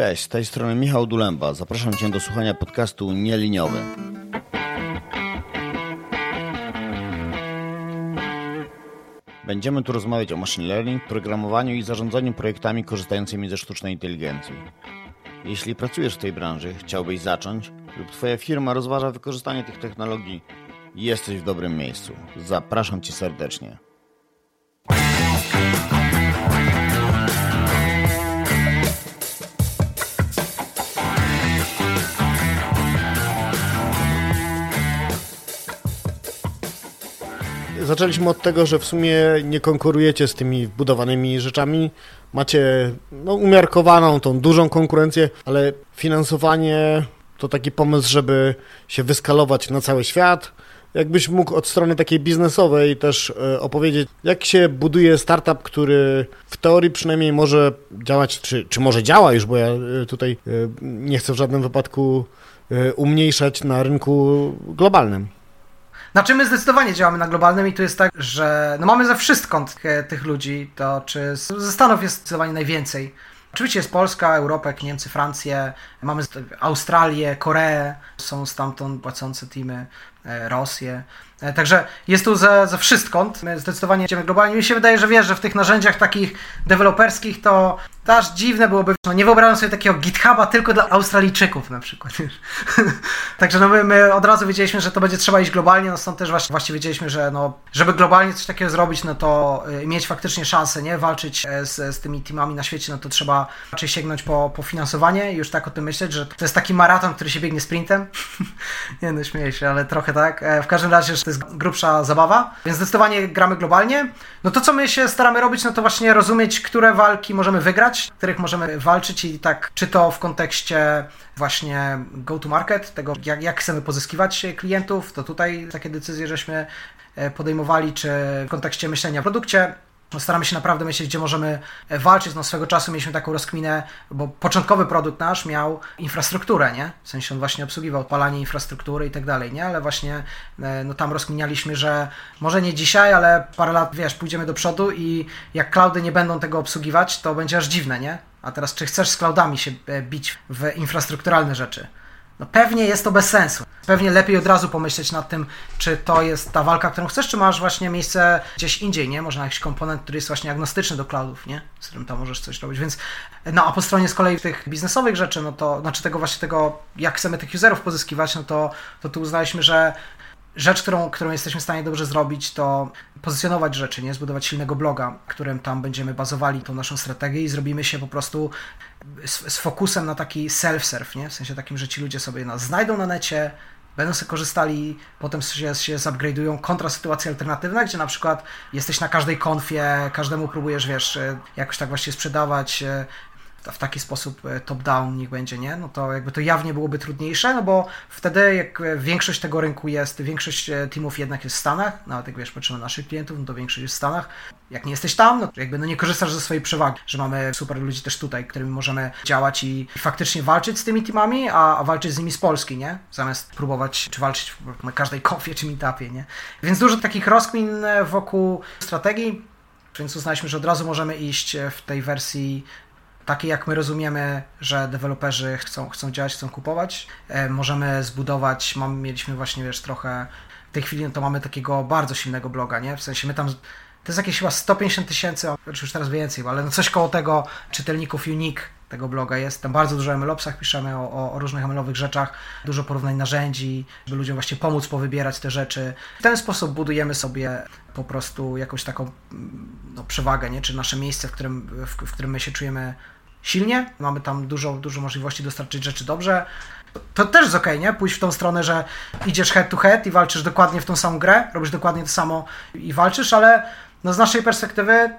Cześć, z tej strony Michał Dulemba. Zapraszam Cię do słuchania podcastu Nieliniowy. Będziemy tu rozmawiać o machine learning, programowaniu i zarządzaniu projektami korzystającymi ze sztucznej inteligencji. Jeśli pracujesz w tej branży, chciałbyś zacząć lub Twoja firma rozważa wykorzystanie tych technologii, jesteś w dobrym miejscu. Zapraszam Cię serdecznie. Zaczęliśmy od tego, że w sumie nie konkurujecie z tymi wbudowanymi rzeczami. Macie no, umiarkowaną, tą dużą konkurencję, ale finansowanie to taki pomysł, żeby się wyskalować na cały świat. Jakbyś mógł od strony takiej biznesowej też e, opowiedzieć, jak się buduje startup, który w teorii przynajmniej może działać, czy, czy może działa już, bo ja e, tutaj e, nie chcę w żadnym wypadku umniejszać na rynku globalnym. Znaczy my zdecydowanie działamy na globalnym i tu jest tak, że no mamy ze wszystkąd tych ludzi, to czy ze Stanów jest zdecydowanie najwięcej. Oczywiście jest Polska, Europa, Niemcy, Francję, mamy Australię, Koreę, są stamtąd płacące teamy, e, Rosję. E, także jest tu za, za. My zdecydowanie idziemy globalnie. Mi się wydaje, że wiesz, że w tych narzędziach takich deweloperskich to aż dziwne byłoby. No, nie wyobrażam sobie takiego GitHuba tylko dla Australijczyków na przykład. Także no my, my, od razu wiedzieliśmy, że to będzie trzeba iść globalnie, no stąd też właśnie, właśnie wiedzieliśmy, że no, żeby globalnie coś takiego zrobić, no to y, mieć faktycznie szansę, nie? Walczyć e, z, z tymi teamami na świecie, no to trzeba raczej sięgnąć po, po finansowanie i już tak o tym myśleć, że to jest taki maraton, który się biegnie sprintem. nie no, śmieję się, ale trochę tak. E, w każdym razie, że to jest grubsza zabawa, więc zdecydowanie gramy globalnie. No to, co my się staramy robić, no to właśnie rozumieć, które walki możemy wygrać, których możemy walczyć i tak, czy to w kontekście właśnie go to market, tego jak, jak chcemy pozyskiwać klientów, to tutaj takie decyzje żeśmy e, podejmowali, czy w kontekście myślenia o produkcie, staramy się naprawdę myśleć, gdzie możemy e, walczyć. No swego czasu mieliśmy taką rozkminę, bo początkowy produkt nasz miał infrastrukturę, nie? W sensie on właśnie obsługiwał odpalanie infrastruktury i tak dalej, nie? Ale właśnie e, no tam rozkminialiśmy, że może nie dzisiaj, ale parę lat, wiesz, pójdziemy do przodu i jak cloudy nie będą tego obsługiwać, to będzie aż dziwne, nie? A teraz czy chcesz z cloudami się e, bić w infrastrukturalne rzeczy? No pewnie jest to bez sensu. Pewnie lepiej od razu pomyśleć nad tym, czy to jest ta walka, którą chcesz, czy masz właśnie miejsce gdzieś indziej, nie? Może na jakiś komponent, który jest właśnie agnostyczny do cloudów, nie? Z którym tam możesz coś robić, więc no a po stronie z kolei tych biznesowych rzeczy, no to, znaczy tego właśnie tego, jak chcemy tych userów pozyskiwać, no to, to tu uznaliśmy, że rzecz, którą, którą jesteśmy w stanie dobrze zrobić, to pozycjonować rzeczy, nie? Zbudować silnego bloga, którym tam będziemy bazowali tą naszą strategię i zrobimy się po prostu z, z fokusem na taki self-serve, nie? W sensie takim, że ci ludzie sobie nas znajdą na necie, będą sobie korzystali, potem się, się zupgrade'ują kontra sytuacje alternatywne, gdzie na przykład jesteś na każdej konfie, każdemu próbujesz, wiesz, jakoś tak właśnie sprzedawać w taki sposób e, top-down niech będzie, nie? No to jakby to jawnie byłoby trudniejsze, no bo wtedy jak większość tego rynku jest, większość e, teamów jednak jest w Stanach, nawet jak wiesz, patrzymy na naszych klientów, no to większość jest w Stanach. Jak nie jesteś tam, no to jakby no nie korzystasz ze swojej przewagi, że mamy super ludzi też tutaj, którymi możemy działać i, faktycznie walczyć z tymi teamami, a, a, walczyć z nimi z Polski, nie? Zamiast próbować, czy walczyć na każdej kofie czy meetupie, nie? Więc dużo takich rozkmin e, wokół strategii, więc uznaliśmy, że od razu możemy iść w tej wersji takie jak my rozumiemy, że deweloperzy chcą, chcą działać, chcą kupować. E, możemy zbudować, mamy, mieliśmy właśnie, wiesz, trochę, w tej chwili no to mamy takiego bardzo silnego bloga, nie? W sensie my tam, to jest jakieś chyba 150 tysięcy, czy już teraz więcej, ale no coś koło tego czytelników Unique tego bloga jest. Tam bardzo dużo MLOPsach piszemy, o, o, różnych MLowych rzeczach, dużo porównań narzędzi, żeby ludziom właśnie pomóc powybierać te rzeczy. W ten sposób budujemy sobie po prostu jakąś taką no, przewagę, nie? czy nasze miejsce, w którym, w, w którym my się czujemy silnie, mamy tam dużo, dużo możliwości dostarczyć rzeczy dobrze. To też jest ok, nie? Pójść w tą stronę, że idziesz head to head i walczysz dokładnie w tą samą grę, robisz dokładnie to samo i walczysz, ale no z naszej perspektywy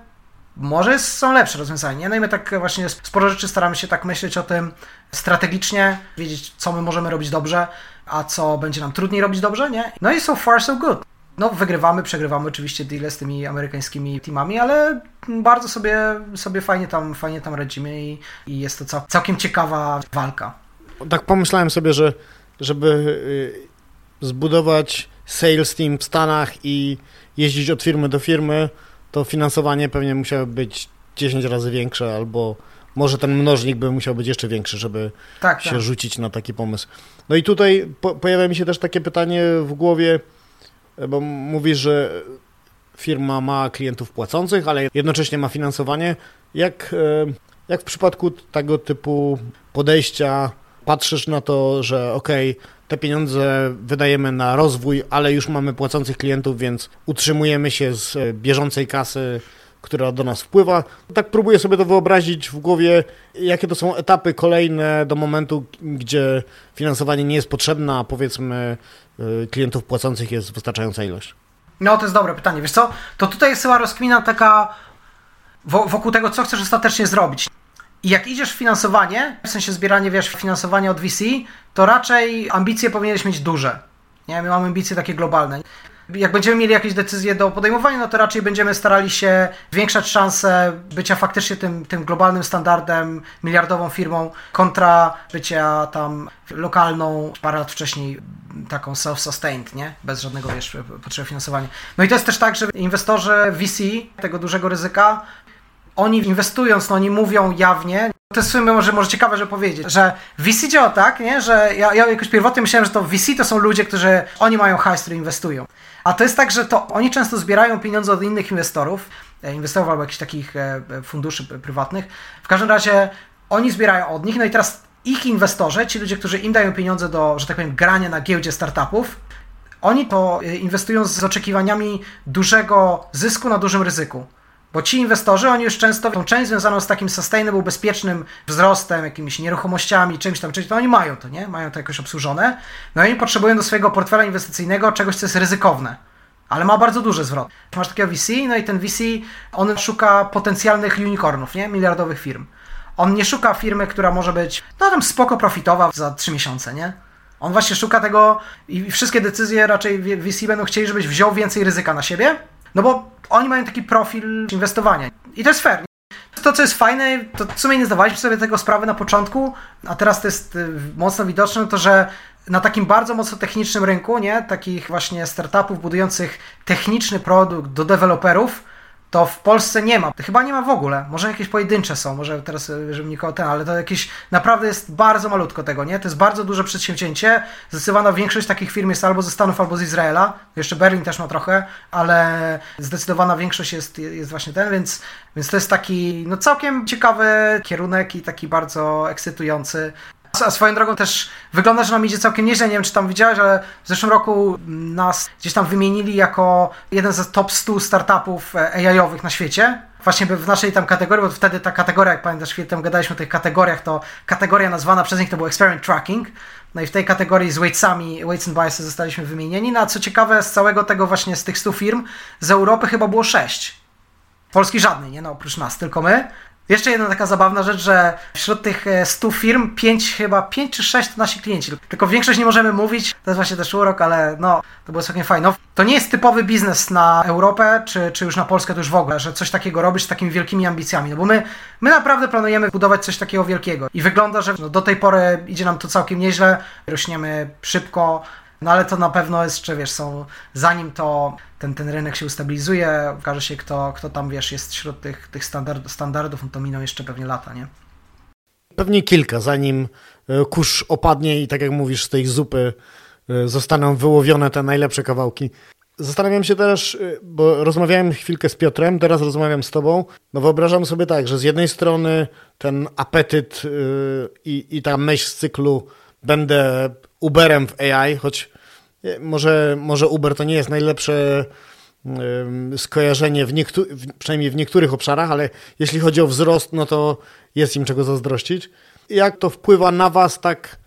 może są lepsze rozwiązania. No i my tak właśnie sporo rzeczy staramy się tak myśleć o tym strategicznie, wiedzieć, co my możemy robić dobrze, a co będzie nam trudniej robić dobrze, nie? No i so far so good. No, wygrywamy, przegrywamy oczywiście deale z tymi amerykańskimi teamami, ale bardzo sobie, sobie fajnie, tam, fajnie tam radzimy i, i jest to cał, całkiem ciekawa walka. Tak pomyślałem sobie, że żeby y, zbudować sales team w Stanach i jeździć od firmy do firmy, to finansowanie pewnie musiało być 10 razy większe albo może ten mnożnik by musiał być jeszcze większy, żeby Tak, się tak. rzucić na taki pomysł. No i tutaj po, pojawia mi się też takie pytanie w głowie, bo mówisz, że firma ma klientów płacących, ale jednocześnie ma finansowanie. Jak, e, jak w przypadku tego typu podejścia patrzysz na to, że okej, te pieniądze wydajemy na rozwój, ale już mamy płacących klientów, więc utrzymujemy się z e, bieżącej kasy, która do nas wpływa. Tak próbuję sobie to wyobrazić w głowie, jakie to są etapy kolejne do momentu, gdzie finansowanie nie jest potrzebne, a powiedzmy e, klientów płacących jest wystarczająca ilość. No, to jest dobre pytanie. Wiesz co, to tutaj jest chyba rozkmina taka wo- wokół tego, co chcesz ostatecznie zrobić. I jak idziesz w finansowanie, w sensie zbieranie, wiesz, finansowania od VC, to raczej ambicje powinieneś mieć duże. Nie, my mamy ambicje takie globalne. Jak będziemy mieli jakieś decyzje do podejmowania, no to raczej będziemy starali się zwiększać szanse bycia faktycznie tym, tym globalnym standardem, miliardową firmą, kontra bycia tam lokalną, parę lat wcześniej taką self-sustained, nie? Bez żadnego, wiesz, potrzeby finansowania. No i to jest też tak, że inwestorzy VC, tego dużego ryzyka, oni inwestując, no oni mówią jawnie, to jest w sumie może, może ciekawe, że powiedzieć, że VC działa tak, nie? że ja, ja jakoś pierwotnie myślałem, że to VC to są ludzie, którzy, oni mają hajs, który inwestują. A to jest tak, że to oni często zbierają pieniądze od innych inwestorów, e, inwestorów albo jakichś takich e, funduszy p- prywatnych. W każdym razie oni zbierają od nich, no i teraz ich inwestorzy, ci ludzie, którzy im dają pieniądze do, że tak powiem, grania na giełdzie startupów, oni to e, inwestują z oczekiwaniami dużego zysku na dużym ryzyku. Bo ci inwestorzy, oni już często tą część związaną z takim sustainable, bezpiecznym wzrostem, jakimiś nieruchomościami, czymś tam, czymś, to oni mają to, nie? Mają to jakoś obsłużone. No i oni potrzebują do swojego portfela inwestycyjnego czegoś, co jest ryzykowne. Ale ma bardzo duży zwrot. Masz takiego VC, no i ten VC, on szuka potencjalnych unicornów, nie? Miliardowych firm. On nie szuka firmy, która może być, no tam spoko profitowa za 3 miesiące, nie? On właśnie szuka tego i wszystkie decyzje raczej VC będą chcieli, żebyś wziął więcej ryzyka na siebie, no bo oni mają taki profil inwestowania. I to jest fair. To, co jest fajne, to w sumie nie zdawaliśmy sobie tego sprawy na początku, a teraz to jest y, mocno widoczne, to że na takim bardzo mocno technicznym rynku, nie, takich właśnie startupów budujących techniczny produkt do deweloperów, to w Polsce nie ma. Chyba nie ma w ogóle. Może jakieś pojedyncze są, może teraz, y, żebym nikogo ten, ale to jakieś naprawdę jest bardzo malutko tego, nie? To jest bardzo duże przedsięwzięcie. Zdecydowana większość takich firm jest albo ze Stanów, albo z Izraela. Jeszcze Berlin też ma trochę, ale zdecydowana większość jest, jest właśnie ten, więc, więc to jest taki no całkiem ciekawy kierunek i taki bardzo ekscytujący. A swoją drogą też wygląda, że nam idzie całkiem nieźle. Nie wiem, czy tam widziałeś, ale w zeszłym roku nas gdzieś tam wymienili jako jeden ze top 100 startupów e, AI-owych na świecie. Właśnie w naszej tam kategorii, bo wtedy ta kategoria, jak pamiętasz, chwilę temu gadaliśmy o tych kategoriach, to kategoria nazwana przez nich to był Experiment Tracking. No i w tej kategorii z weightsami, weights and biases zostaliśmy wymienieni. No a co ciekawe, z całego tego właśnie, z tych 100 firm, z Europy chyba było 6. Polski żadnej, nie no, oprócz nas, tylko my. Jeszcze jedna taka zabawna rzecz, że wśród tych 100 firm, 5 chyba, 5 czy 6 to nasi klienci. Tylko większość nie możemy mówić, to jest właśnie też urok, ale no, to było całkiem fajne. No, to nie jest typowy biznes na Europę, czy, czy już na Polskę to już w ogóle, że coś takiego robisz z takimi wielkimi ambicjami, no bo my, my naprawdę planujemy budować coś takiego wielkiego i wygląda, że no, do tej pory idzie nam to całkiem nieźle, rośniemy szybko, no ale to na pewno jeszcze, wiesz, są, zanim to ten, ten rynek się ustabilizuje, okaże się, kto, kto tam, wiesz, jest wśród tych, tych standard, standardów, no to miną jeszcze pewnie lata, nie? Pewnie kilka, zanim e, kurz opadnie i tak jak mówisz, z tej zupy e, zostaną wyłowione te najlepsze kawałki. Zastanawiam się też, e, bo rozmawiałem chwilkę z Piotrem, teraz rozmawiam z tobą. No wyobrażam sobie tak, że z jednej strony ten apetyt i, i ta myśl z cyklu będę Uberem w AI, choć może, może Uber to nie jest najlepsze skojarzenie, w niektóry, przynajmniej w niektórych obszarach, ale jeśli chodzi o wzrost, no to jest im czego zazdrościć. Jak to wpływa na Was tak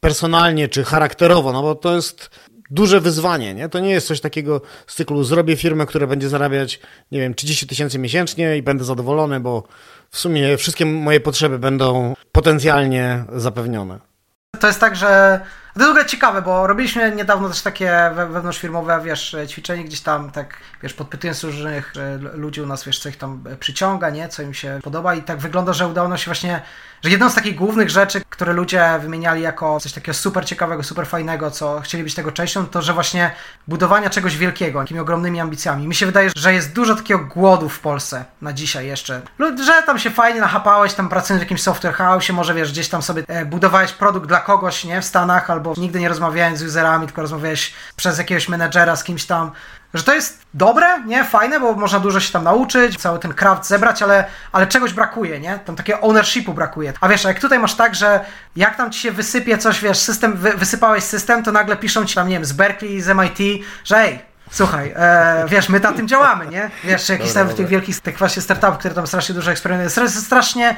personalnie czy charakterowo? No bo to jest duże wyzwanie, nie? To nie jest coś takiego z cyklu zrobię firmę, która będzie zarabiać, nie wiem, 30 tysięcy miesięcznie i będę zadowolony, bo w sumie wszystkie moje potrzeby będą potencjalnie zapewnione. To jest tak, że To w ogóle ciekawe, bo robiliśmy niedawno też takie wewnątrzfirmowe, wiesz, ćwiczenie gdzieś tam, tak, wiesz, podpytując różnych e, ludzi u nas, wiesz, co ich tam przyciąga, nie, co im się podoba i tak wygląda, że udało nam się właśnie że jedną z takich głównych rzeczy, które ludzie wymieniali jako coś takiego super ciekawego, super fajnego, co chcieli być tego częścią, to że właśnie budowania czegoś wielkiego, takimi ogromnymi ambicjami. Mi się wydaje, że jest dużo takiego głodu w Polsce na dzisiaj jeszcze. Że tam się fajnie nachapałeś, tam pracując w jakimś software house, może wiesz, gdzieś tam sobie e, budowałeś produkt dla kogoś, nie, w Stanach, albo nigdy nie rozmawiając z userami, tylko rozmawiałeś przez jakiegoś menedżera z kimś tam że to jest dobre, nie, fajne, bo można dużo się tam nauczyć, cały ten craft zebrać, ale, ale czegoś brakuje, nie? Tam takiego ownershipu brakuje. A wiesz, jak tutaj masz tak, że jak tam ci się wysypie coś, wiesz, system, wy, wysypałeś system, to nagle piszą ci tam, nie wiem, z Berkeley, z MIT, że ej, Słuchaj, e, wiesz, my na tym działamy, nie? Wiesz, jakiś tam w tych wielkich, tych właśnie startupów, które tam strasznie dużo eksperymentują, strasznie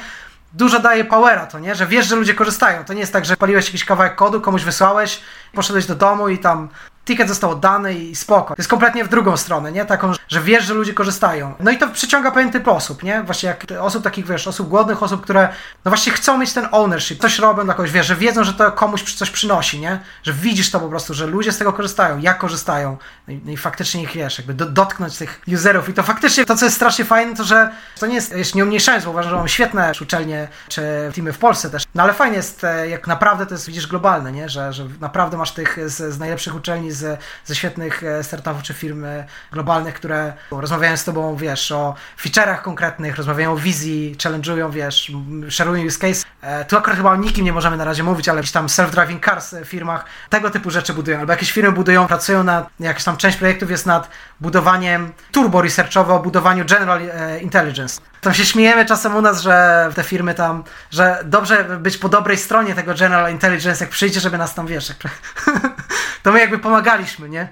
dużo daje powera, to nie? Że wiesz, że ludzie korzystają. To nie jest tak, że paliłeś jakiś kawałek kodu, komuś wysłałeś, poszedłeś do domu i tam ticket został oddany i spoko. To jest kompletnie w drugą stronę, nie? Taką, że wiesz, że ludzie korzystają. No i to przyciąga pewien typ osób, nie? Właśnie jak osób takich, wiesz, osób głodnych, osób, które no właśnie chcą mieć ten ownership, coś robią dla kogoś, wiesz, że wiedzą, że to komuś coś przynosi, nie? Że widzisz to po prostu, że ludzie z tego korzystają, jak korzystają. No i, no i faktycznie ich, wiesz, jakby do, dotknąć tych userów i to faktycznie, to co jest strasznie fajne, to że to nie jest, jeszcze nie umniejszając, bo uważam, że mam świetne uczelnie, czy teamy w Polsce też, no ale fajnie jest, e, jak naprawdę to jest, widzisz, globalne, nie? Że, że naprawdę masz tych z, z najlepszych uczelni, z, ze świetnych e, startupów czy firm e, globalnych, które rozmawiają z tobą, wiesz, o feature'ach konkretnych, rozmawiają o wizji, challenge'ują, wiesz, share'ują use case. E, tu akurat chyba o nikim nie możemy na razie mówić, ale jakieś tam self-driving cars w firmach tego typu rzeczy budują, albo jakieś firmy budują, pracują nad, jakaś tam część projektów jest nad budowaniem turbo researchowo, o budowaniu General Intelligence. Tam się śmiejemy czasem u nas, że te firmy tam, że dobrze być po dobrej stronie tego General Intelligence, jak przyjdzie, żeby nas tam, wiesz, jak... to my jakby pomagaliśmy, nie?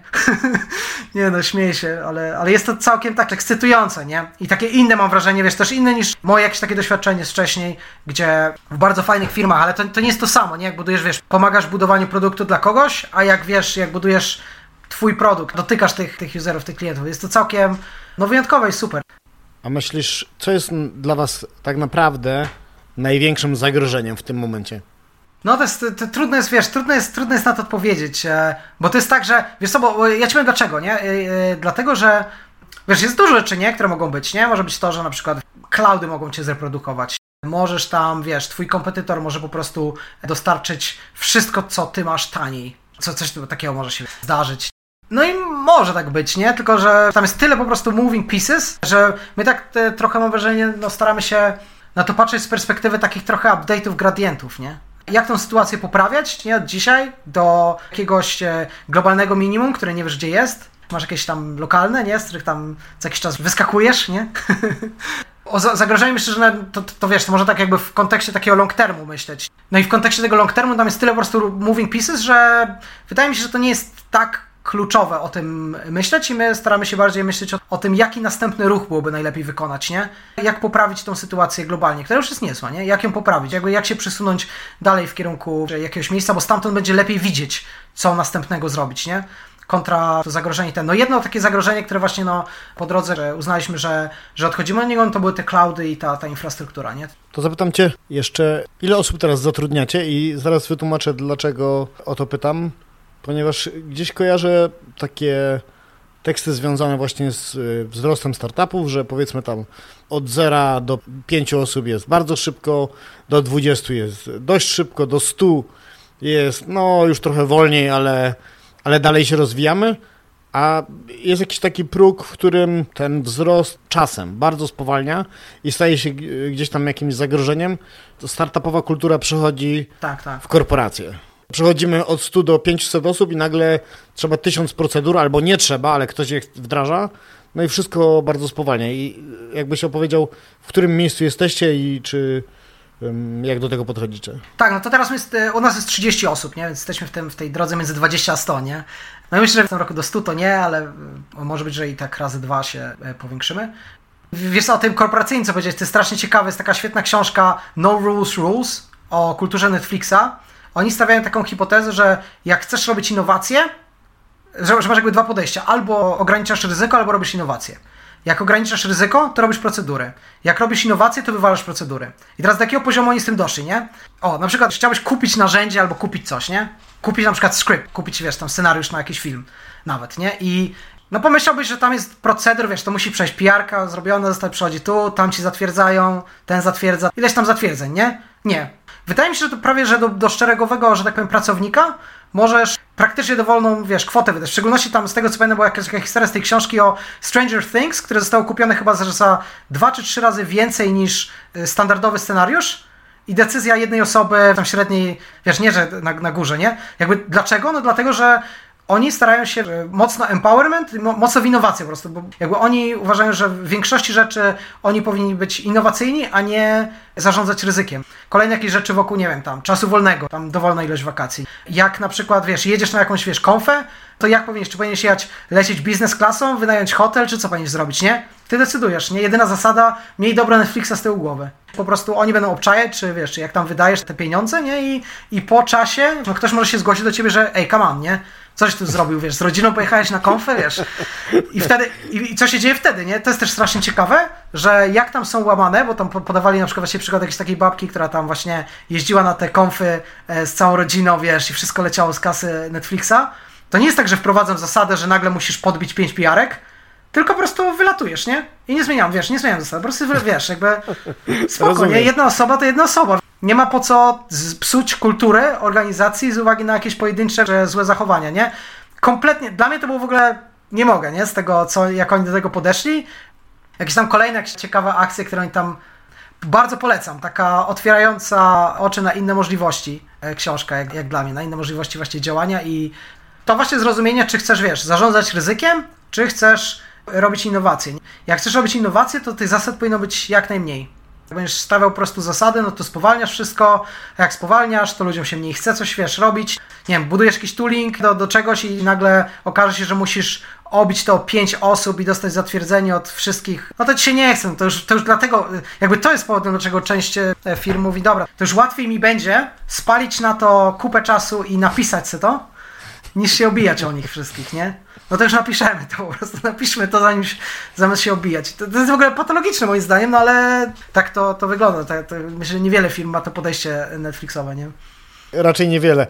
nie no, śmieję się, ale, ale jest to całkiem tak ekscytujące, nie? I takie inne mam wrażenie, wiesz, też inne niż moje jakieś takie doświadczenie z wcześniej, gdzie w bardzo fajnych firmach, ale to, to nie jest to samo, nie? Jak budujesz, wiesz, pomagasz w budowaniu produktu dla kogoś, a jak wiesz, jak budujesz twój produkt, dotykasz tych, tych userów, tych klientów, jest to całkiem, no wyjątkowe i super. A myślisz, co jest dla Was tak naprawdę największym zagrożeniem w tym momencie? No to jest, to, trudno jest, wiesz, trudno jest, trudno jest na to odpowiedzieć, e, bo to jest tak, że, wiesz co, bo ja ci powiem dlaczego, nie? E, e, dlatego, że, wiesz, jest dużo rzeczy, nie, które mogą być, nie? Może być to, że na przykład cloudy mogą cię zreprodukować. Możesz tam, wiesz, twój kompetytor może po prostu dostarczyć wszystko, co ty masz taniej. Co, coś takiego może się zdarzyć. No i może tak być, nie? Tylko, że tam jest tyle po prostu moving pieces, że my tak trochę mam wrażenie, no staramy się na to patrzeć z perspektywy takich trochę update'ów gradientów, nie? Jak tą sytuację poprawiać, nie? Od dzisiaj do jakiegoś e, globalnego minimum, które nie wiesz gdzie jest. Masz jakieś tam lokalne, nie? Z których tam co jakiś czas wyskakujesz, nie? O zagrożeniu myślę, że to, to, to, wiesz, to może tak jakby w kontekście takiego long termu myśleć. No i w kontekście tego long termu tam jest tyle po prostu moving pieces, że wydaje mi się, że to nie jest tak kluczowe o tym myśleć i my staramy się bardziej myśleć o, o, tym, jaki następny ruch byłoby najlepiej wykonać, nie? Jak poprawić tą sytuację globalnie, która już jest niezła, nie? Jak ją poprawić, jakby jak się przesunąć dalej w kierunku jakiegoś miejsca, bo stamtąd będzie lepiej widzieć, co następnego zrobić, nie? kontra to zagrożenie ten. No jedno takie zagrożenie, które właśnie no, po drodze że uznaliśmy, że, że odchodzimy od niego, no to były te cloudy i ta, ta infrastruktura, nie? To zapytam Cię jeszcze, ile osób teraz zatrudniacie i zaraz wytłumaczę, dlaczego o to pytam ponieważ gdzieś kojarzę takie teksty związane właśnie z y, wzrostem startupów, że powiedzmy tam od 0 do 5 osób jest bardzo szybko, do 20 jest dość szybko, do 100 jest no już trochę wolniej, ale, ale dalej się rozwijamy, a jest jakiś taki próg, w którym ten wzrost czasem bardzo spowalnia i staje się gdzieś tam jakimś zagrożeniem. To startupowa kultura przechodzi tak, tak. w korporacje. Przechodzimy od 100 do 500 osób i nagle trzeba 1000 procedur, albo nie trzeba, ale ktoś je wdraża. No i wszystko bardzo spowalnia. I jakbyś opowiedział, w którym miejscu jesteście i czy jak do tego podchodzicie? Tak, no to teraz jest, e, u nas jest 30 osób, nie? więc jesteśmy w, tym, w tej drodze między 20 a 100, nie? No myślę, że w tym roku do 100 to nie, ale e, może być, że i tak razy dwa się powiększymy. Wiesz o tym korporacyjnym, co powiedziałeś, to jest strasznie ciekawe, jest taka świetna książka No Rules Rules o kulturze Netflixa oni stawiają taką hipotezę, że jak chcesz robić innowacje, że, że masz jakby dwa podejścia. Albo ograniczasz ryzyko, albo robisz innowacje. Jak ograniczasz ryzyko, to robisz procedury. Jak robisz innowacje, to wywalasz procedury. I teraz do jakiego poziomu oni z tym doszli, nie? O, na przykład chciałbyś kupić narzędzie albo kupić coś, nie? Kupić na przykład skrypt, kupić, wiesz, tam scenariusz na jakiś film nawet, nie? I no pomyślałbyś, że tam jest procedur, wiesz, to musi przejść PR-ka zrobione, zostać przychodzi tu, tam ci zatwierdzają, ten zatwierdza, ileś tam zatwierdzeń, nie? Nie. Wydaje mi się, że to prawie, że do, do szeregowego, że tak powiem, pracownika możesz praktycznie dowolną, wiesz, kwotę wydać. W szczególności tam z tego co pamiętam była jakaś, jakaś historia z tej książki o Stranger Things, które zostało kupione chyba za, za dwa czy trzy razy więcej niż y, standardowy scenariusz i decyzja jednej osoby tam średniej, wiesz, nie, że na, na górze, nie? Jakby dlaczego? No dlatego, że oni starają się e, mocno empowerment, mocno w innowacje po prostu, bo jakby oni uważają, że w większości rzeczy oni powinni być innowacyjni, a nie zarządzać ryzykiem. Kolejne jakieś rzeczy wokół, nie wiem, tam czasu wolnego, tam dowolna ilość wakacji. Jak na przykład, wiesz, jedziesz na jakąś, wiesz, konfę, to jak powinieneś, czy powinieneś jechać, lecieć biznes klasą, wynająć hotel, czy co powinieneś zrobić, nie? Ty decydujesz, nie? Jedyna zasada, miej dobre Netflixa z tyłu głowy. Po prostu oni będą obczajać, czy wiesz, czy jak tam wydajesz te pieniądze, nie? I, i po czasie, no ktoś może się zgłosić do ciebie, że ej, come on, nie? Coś tu zrobił, wiesz, z rodziną pojechałeś na konfę, wiesz. I wtedy, i, i co się dzieje wtedy, nie? To jest też strasznie ciekawe, że jak tam są łamane, bo tam podawali na przykład właśnie przykład jakiejś takiej babki, która tam właśnie jeździła na te konfy e, z całą rodziną, wiesz, i wszystko leciało z kasy Netflixa. To nie jest tak, że wprowadzam zasadę, że nagle musisz podbić pięć pijarek, tylko po prostu wylatujesz, nie? I nie zmieniam, wiesz, nie zmieniam zasady, po prostu wiesz, jakby spoko, nie? Jedna osoba to jedna osoba. Nie ma po co psuć kulturę organizacji z uwagi na jakieś pojedyncze złe zachowania, nie? Kompletnie, dla mnie to było w ogóle, nie mogę, nie? Z tego, co, jak oni do tego podeszli. Jakieś tam kolejne jakieś ciekawe akcje, które oni tam bardzo polecam. Taka otwierająca oczy na inne możliwości e, książka, jak, jak dla mnie, na inne możliwości właśnie działania i to właśnie zrozumienie, czy chcesz, wiesz, zarządzać ryzykiem, czy chcesz robić innowacje. Jak chcesz robić innowacje, to tych zasad powinno być jak najmniej. Jak będziesz stawiał po prostu zasady, no to spowalniasz wszystko, a jak spowalniasz, to ludziom się mniej chce coś, wiesz, robić. Nie wiem, budujesz jakiś tooling do, do czegoś i nagle okaże się, że musisz obić to pięć osób i dostać zatwierdzenie od wszystkich, no to ci się nie chce. To już, to już dlatego, jakby to jest powodem, dlaczego część e, firm mówi, dobra, to już łatwiej mi będzie spalić na to kupę czasu i napisać sobie to, niż się obijać o nich wszystkich, nie? No to już napiszemy to po prostu, napiszmy to zanim zamiast się obijać. To, to jest w ogóle patologiczne moim zdaniem, no ale tak to, to wygląda. Tak, to, myślę, że niewiele firm ma to podejście Netflixowe, nie? Raczej niewiele.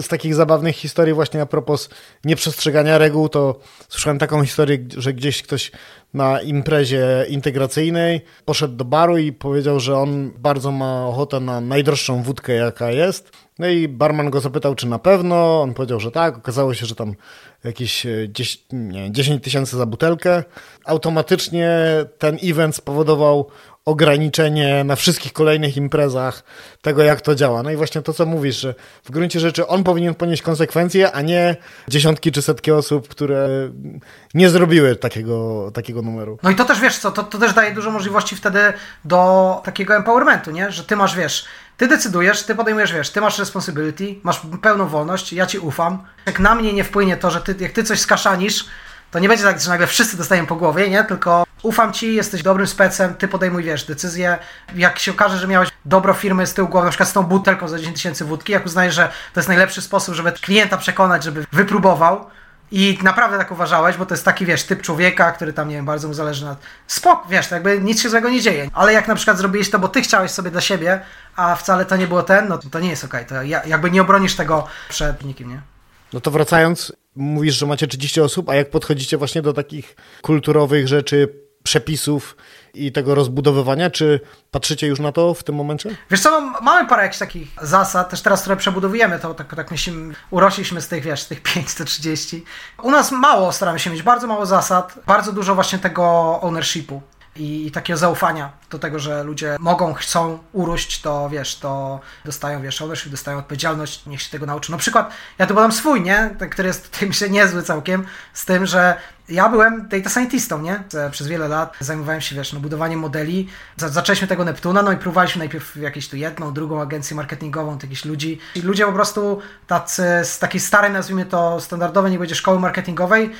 Z takich zabawnych historii właśnie a propos nieprzestrzegania reguł, to słyszałem taką historię, że gdzieś ktoś na imprezie integracyjnej poszedł do baru i powiedział, że on bardzo ma ochotę na najdroższą wódkę, jaka jest. No i barman go zapytał, czy na pewno. On powiedział, że tak. Okazało się, że tam jakieś 10 tysięcy za butelkę. Automatycznie ten event spowodował ograniczenie na wszystkich kolejnych imprezach tego, jak to działa. No i właśnie to, co mówisz, że w gruncie rzeczy on powinien ponieść konsekwencje, a nie dziesiątki czy setki osób, które nie zrobiły takiego, takiego numeru. No i to też, wiesz co, to, to też daje dużo możliwości wtedy do takiego empowermentu, nie? Że ty masz, wiesz, ty decydujesz, ty podejmujesz, wiesz, ty masz responsibility, masz pełną wolność, ja ci ufam. Jak na mnie nie wpłynie to, że ty, jak ty coś skaszanisz, to nie będzie tak, że nagle wszyscy dostają po głowie, nie? Tylko ufam ci, jesteś dobrym specem, ty podejmuj, wiesz, decyzję. Jak się okaże, że miałeś dobro firmy z tyłu głowy, na przykład z tą butelką za 10 tysięcy wódki, jak uznajesz, że to jest najlepszy sposób, żeby klienta przekonać, żeby wypróbował, i naprawdę tak uważałeś, bo to jest taki, wiesz, typ człowieka, który tam, nie wiem, bardzo mu zależy na... Spok, wiesz, to jakby nic się złego nie dzieje. Ale jak na przykład zrobiłeś to, bo ty chciałeś sobie dla siebie, a wcale to nie było ten, no to, nie jest okej. Okay. To jakby nie obronisz tego przed nikim, nie? No to wracając, mówisz, że macie 30 osób, a jak podchodzicie właśnie do takich kulturowych rzeczy, przepisów i tego rozbudowywania, czy patrzycie już na to w tym momencie? Wiesz co, no, mamy parę jakichś takich zasad, też teraz, które przebudowujemy, to tak, tak myślimy, urośliśmy z tych, wiesz, z tych 530. U nas mało staramy się mieć, bardzo mało zasad, bardzo dużo właśnie tego ownershipu i takiego zaufania do tego, że ludzie mogą, chcą urość, to wiesz, to dostają, wiesz, ownership, dostają odpowiedzialność, niech się tego nauczą. Na przykład, ja tu podam swój, nie? Ten, który jest tym się niezły całkiem, z tym, że ja byłem data scientistą, nie? Przez wiele lat zajmowałem się, wiesz, no, budowaniem modeli. Zaczęliśmy tego Neptuna, no i próbowaliśmy najpierw jakąś tu jedną, drugą agencję marketingową, jakichś ludzi. I ludzie po prostu tacy z takiej starej, nazwijmy to standardowej, nie będzie szkoły marketingowej,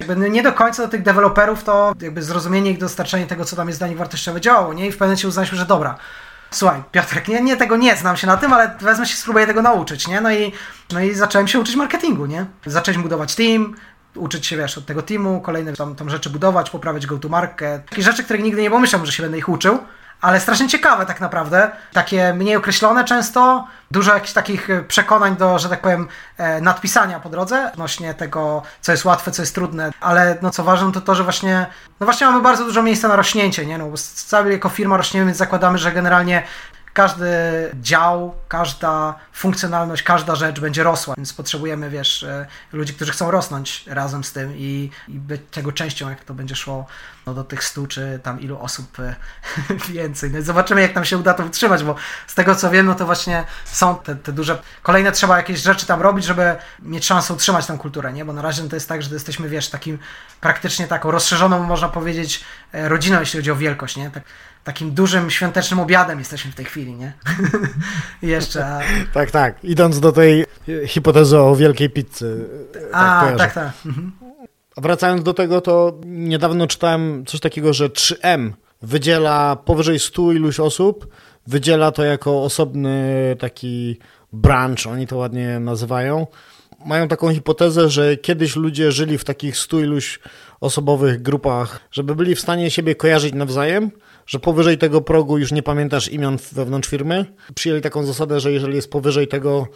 jakby nie do końca do tych deweloperów to jakby zrozumienie ich dostarczenie tego, co tam jest dla nich wartościowe działało, nie? I w pewnym momencie uznaliśmy, że dobra, słuchaj, Piotrek, nie, nie tego nie znam się na tym, ale wezmę się, spróbuję tego nauczyć, nie? No i, no i zacząłem się uczyć marketingu, nie? Zacząłem budować team, uczyć się, wiesz, od tego teamu, kolejne tam, tam rzeczy budować, poprawiać go-to-market. Takie rzeczy, których nigdy nie pomyślałem, że się będę ich uczył, ale strasznie ciekawe tak naprawdę. Takie mniej określone często, dużo jakichś takich e, przekonań do, że tak powiem, e, nadpisania po drodze odnośnie tego, co jest łatwe, co jest trudne, ale no co ważne to to, że właśnie, no właśnie mamy bardzo dużo miejsca na rośnięcie, nie? No bo cały jako firma rośniemy, więc zakładamy, że generalnie każdy dział, każda funkcjonalność, każda rzecz będzie rosła, więc potrzebujemy, wiesz, e, ludzi, którzy chcą rosnąć razem z tym i, i być tego częścią, jak to będzie szło no, do tych stu, czy tam ilu osób e, więcej. No zobaczymy, jak nam się uda to utrzymać, bo z tego, co wiem, no to właśnie są te, te duże, kolejne trzeba jakieś rzeczy tam robić, żeby mieć szansę utrzymać tę kulturę, nie? Bo na razie to jest tak, że jesteśmy, wiesz, takim praktycznie taką rozszerzoną, można powiedzieć, e, rodziną, jeśli chodzi o wielkość, nie? Tak, takim dużym świątecznym obiadem jesteśmy w tej chwili, nie? Jeszcze. tak, tak. Idąc do tej hipotezy o wielkiej pizzy. Tak A, tak, tak. tak. Mhm. A wracając do tego, to niedawno czytałem coś takiego, że 3M wydziela powyżej 100 iluś osób, wydziela to jako osobny taki branch, oni to ładnie nazywają. Mają taką hipotezę, że kiedyś ludzie żyli w takich 100 iluś osobowych grupach, żeby byli w stanie siebie kojarzyć nawzajem, że powyżej tego progu już nie pamiętasz imion wewnątrz firmy. Przyjęli taką zasadę, że jeżeli jest powyżej tego,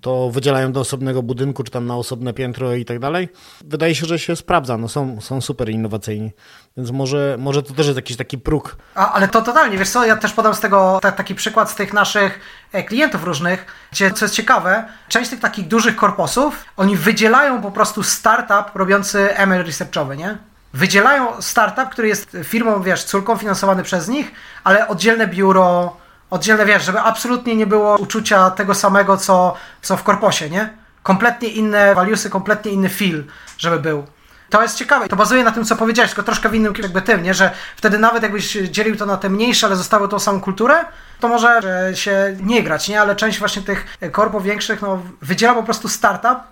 to wydzielają do osobnego budynku, czy tam na osobne piętro i tak dalej. Wydaje się, że się sprawdza, no są, są super innowacyjni, więc może, może to też jest jakiś taki próg. A, ale to totalnie, wiesz co, ja też podam z tego ta, taki przykład z tych naszych e, klientów różnych, gdzie, co jest ciekawe, część tych takich dużych korposów, oni wydzielają po prostu startup robiący ML researchowy, nie? Wydzielają startup, który jest firmą, wiesz, córką finansowany przez nich, ale oddzielne biuro, oddzielne, wiesz, żeby absolutnie nie było uczucia tego samego, co, co w korposie, nie? Kompletnie inne valuesy, kompletnie inny feel, żeby był. To jest ciekawe. To bazuje na tym, co powiedziałeś, tylko troszkę w innym jakby tym, nie? Że wtedy nawet jakbyś dzielił to na te mniejsze, ale zostały tą samą kulturę, to może się nie grać, nie? Ale część właśnie tych korpo większych, no, wydziela po prostu startup,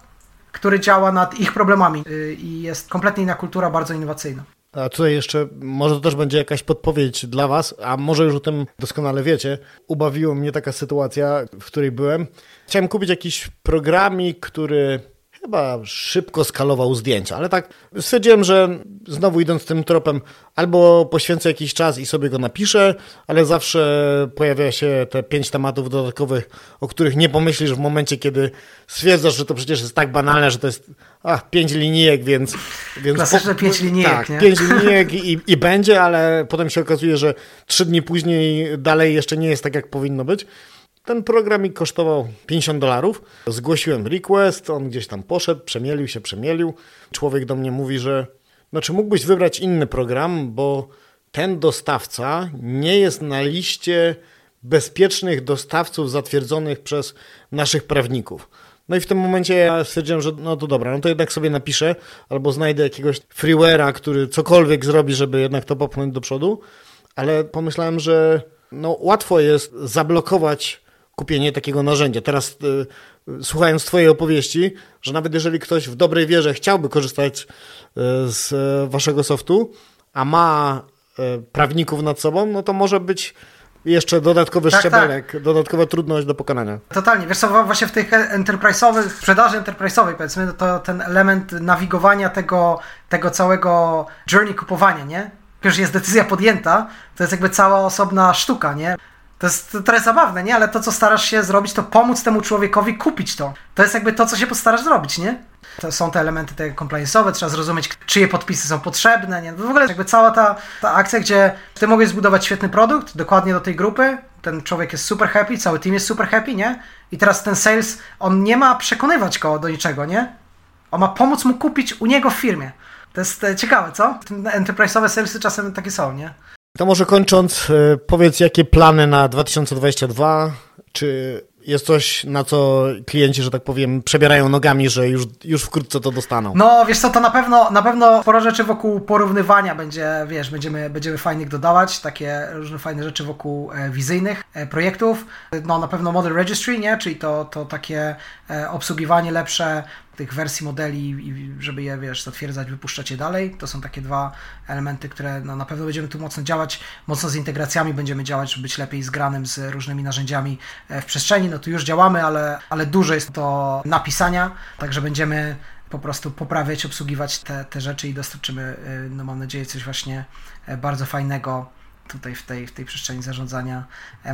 który działa nad ich problemami y, i jest kompletnie inna kultura, bardzo innowacyjna. A tutaj jeszcze, może to też będzie jakaś podpowiedź dla Was, a może już o tym doskonale wiecie. Ubawiła mnie taka sytuacja, w której byłem. Chciałem kupić jakiś programik, który chyba szybko skalował zdjęcia, ale tak stwierdziłem, że znowu idąc tym tropem, albo poświęcę jakiś czas i sobie go napiszę, ale zawsze pojawia się te pięć tematów dodatkowych, o których nie pomyślisz w momencie, kiedy stwierdzasz, że to przecież jest tak banalne, że to jest ach, pięć linijek, więc... więc Klasyczne po, pięć linijek, tak, nie? pięć linijek i, i będzie, ale potem się okazuje, że trzy dni później dalej jeszcze nie jest tak, jak powinno być. Ten program mi kosztował 50 dolarów. Zgłosiłem request, on gdzieś tam poszedł, przemielił się, przemielił. Człowiek do mnie mówi, że znaczy mógłbyś wybrać inny program, bo ten dostawca nie jest na liście bezpiecznych dostawców zatwierdzonych przez naszych prawników. No i w tym momencie ja stwierdziłem, że no to dobra, no to jednak sobie napiszę albo znajdę jakiegoś freeware'a, który cokolwiek zrobi, żeby jednak to popchnąć do przodu, ale pomyślałem, że no łatwo jest zablokować kupienie takiego narzędzia. Teraz y, słuchając Twojej opowieści, że nawet jeżeli ktoś w dobrej wierze chciałby korzystać y, z Waszego softu, a ma y, prawników nad sobą, no to może być jeszcze dodatkowy tak, szczebelek, tak. dodatkowa trudność do pokonania. Totalnie. Wiesz co, właśnie w tych enterprise'owych, sprzedaży enterprise'owej powiedzmy, to ten element nawigowania tego, tego całego journey kupowania, nie? Już jest decyzja podjęta, to jest jakby cała osobna sztuka, nie? To jest trochę zabawne, nie? Ale to, co starasz się zrobić, to pomóc temu człowiekowi kupić to. To jest jakby to, co się postarasz zrobić, nie? To są te elementy te compliance'owe, trzeba zrozumieć, czyje podpisy są potrzebne, nie? W ogóle jakby cała ta, ta akcja, gdzie ty mogłeś zbudować świetny produkt, dokładnie do tej grupy, ten człowiek jest super happy, cały team jest super happy, nie? I teraz ten sales, on nie ma przekonywać go do niczego, nie? On ma pomóc mu kupić u niego w firmie. To jest e, ciekawe, co? Enterprise'owe salesy czasem takie są, nie? To może kończąc, e, powiedz jakie plany na 2022? Czy jest coś, na co klienci, że tak powiem, przebierają nogami, że już, już wkrótce to dostaną? No, wiesz co, to na pewno, na pewno sporo rzeczy wokół porównywania będzie, wiesz, będziemy, będziemy fajnych dodawać, takie różne fajne rzeczy wokół e, wizyjnych e, projektów. No, na pewno Model Registry, nie? Czyli to, to takie obsługiwanie lepsze tych wersji modeli, żeby je, wiesz, zatwierdzać, wypuszczać je dalej. To są takie dwa elementy, które no, na pewno będziemy tu mocno działać, mocno z integracjami będziemy działać, żeby być lepiej zgranym z różnymi narzędziami e, w przestrzeni. No tu już działamy, ale, ale dużo jest to napisania, także będziemy po prostu poprawiać, obsługiwać te, te rzeczy i dostarczymy, no mam nadzieję, coś właśnie bardzo fajnego tutaj w tej, w tej przestrzeni zarządzania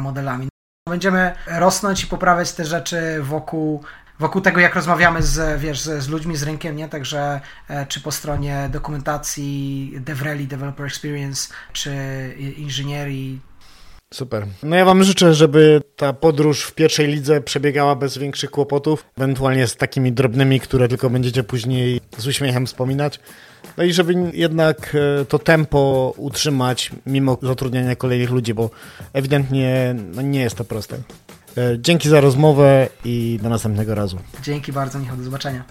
modelami. Będziemy rosnąć i poprawiać te rzeczy wokół wokół tego, jak rozmawiamy z, wiesz, z, ludźmi, z rynkiem, nie? Także e, czy po stronie dokumentacji, DevReli, Developer Experience, czy inżynierii. Super. No ja Wam życzę, żeby ta podróż w pierwszej lidze przebiegała bez większych kłopotów, ewentualnie z takimi drobnymi, które tylko będziecie później z uśmiechem wspominać. No i żeby jednak e, to tempo utrzymać mimo zatrudniania kolejnych ludzi, bo ewidentnie no nie jest to proste. E, dzięki za rozmowę i do następnego razu. Dzięki bardzo, Michał. Do zobaczenia.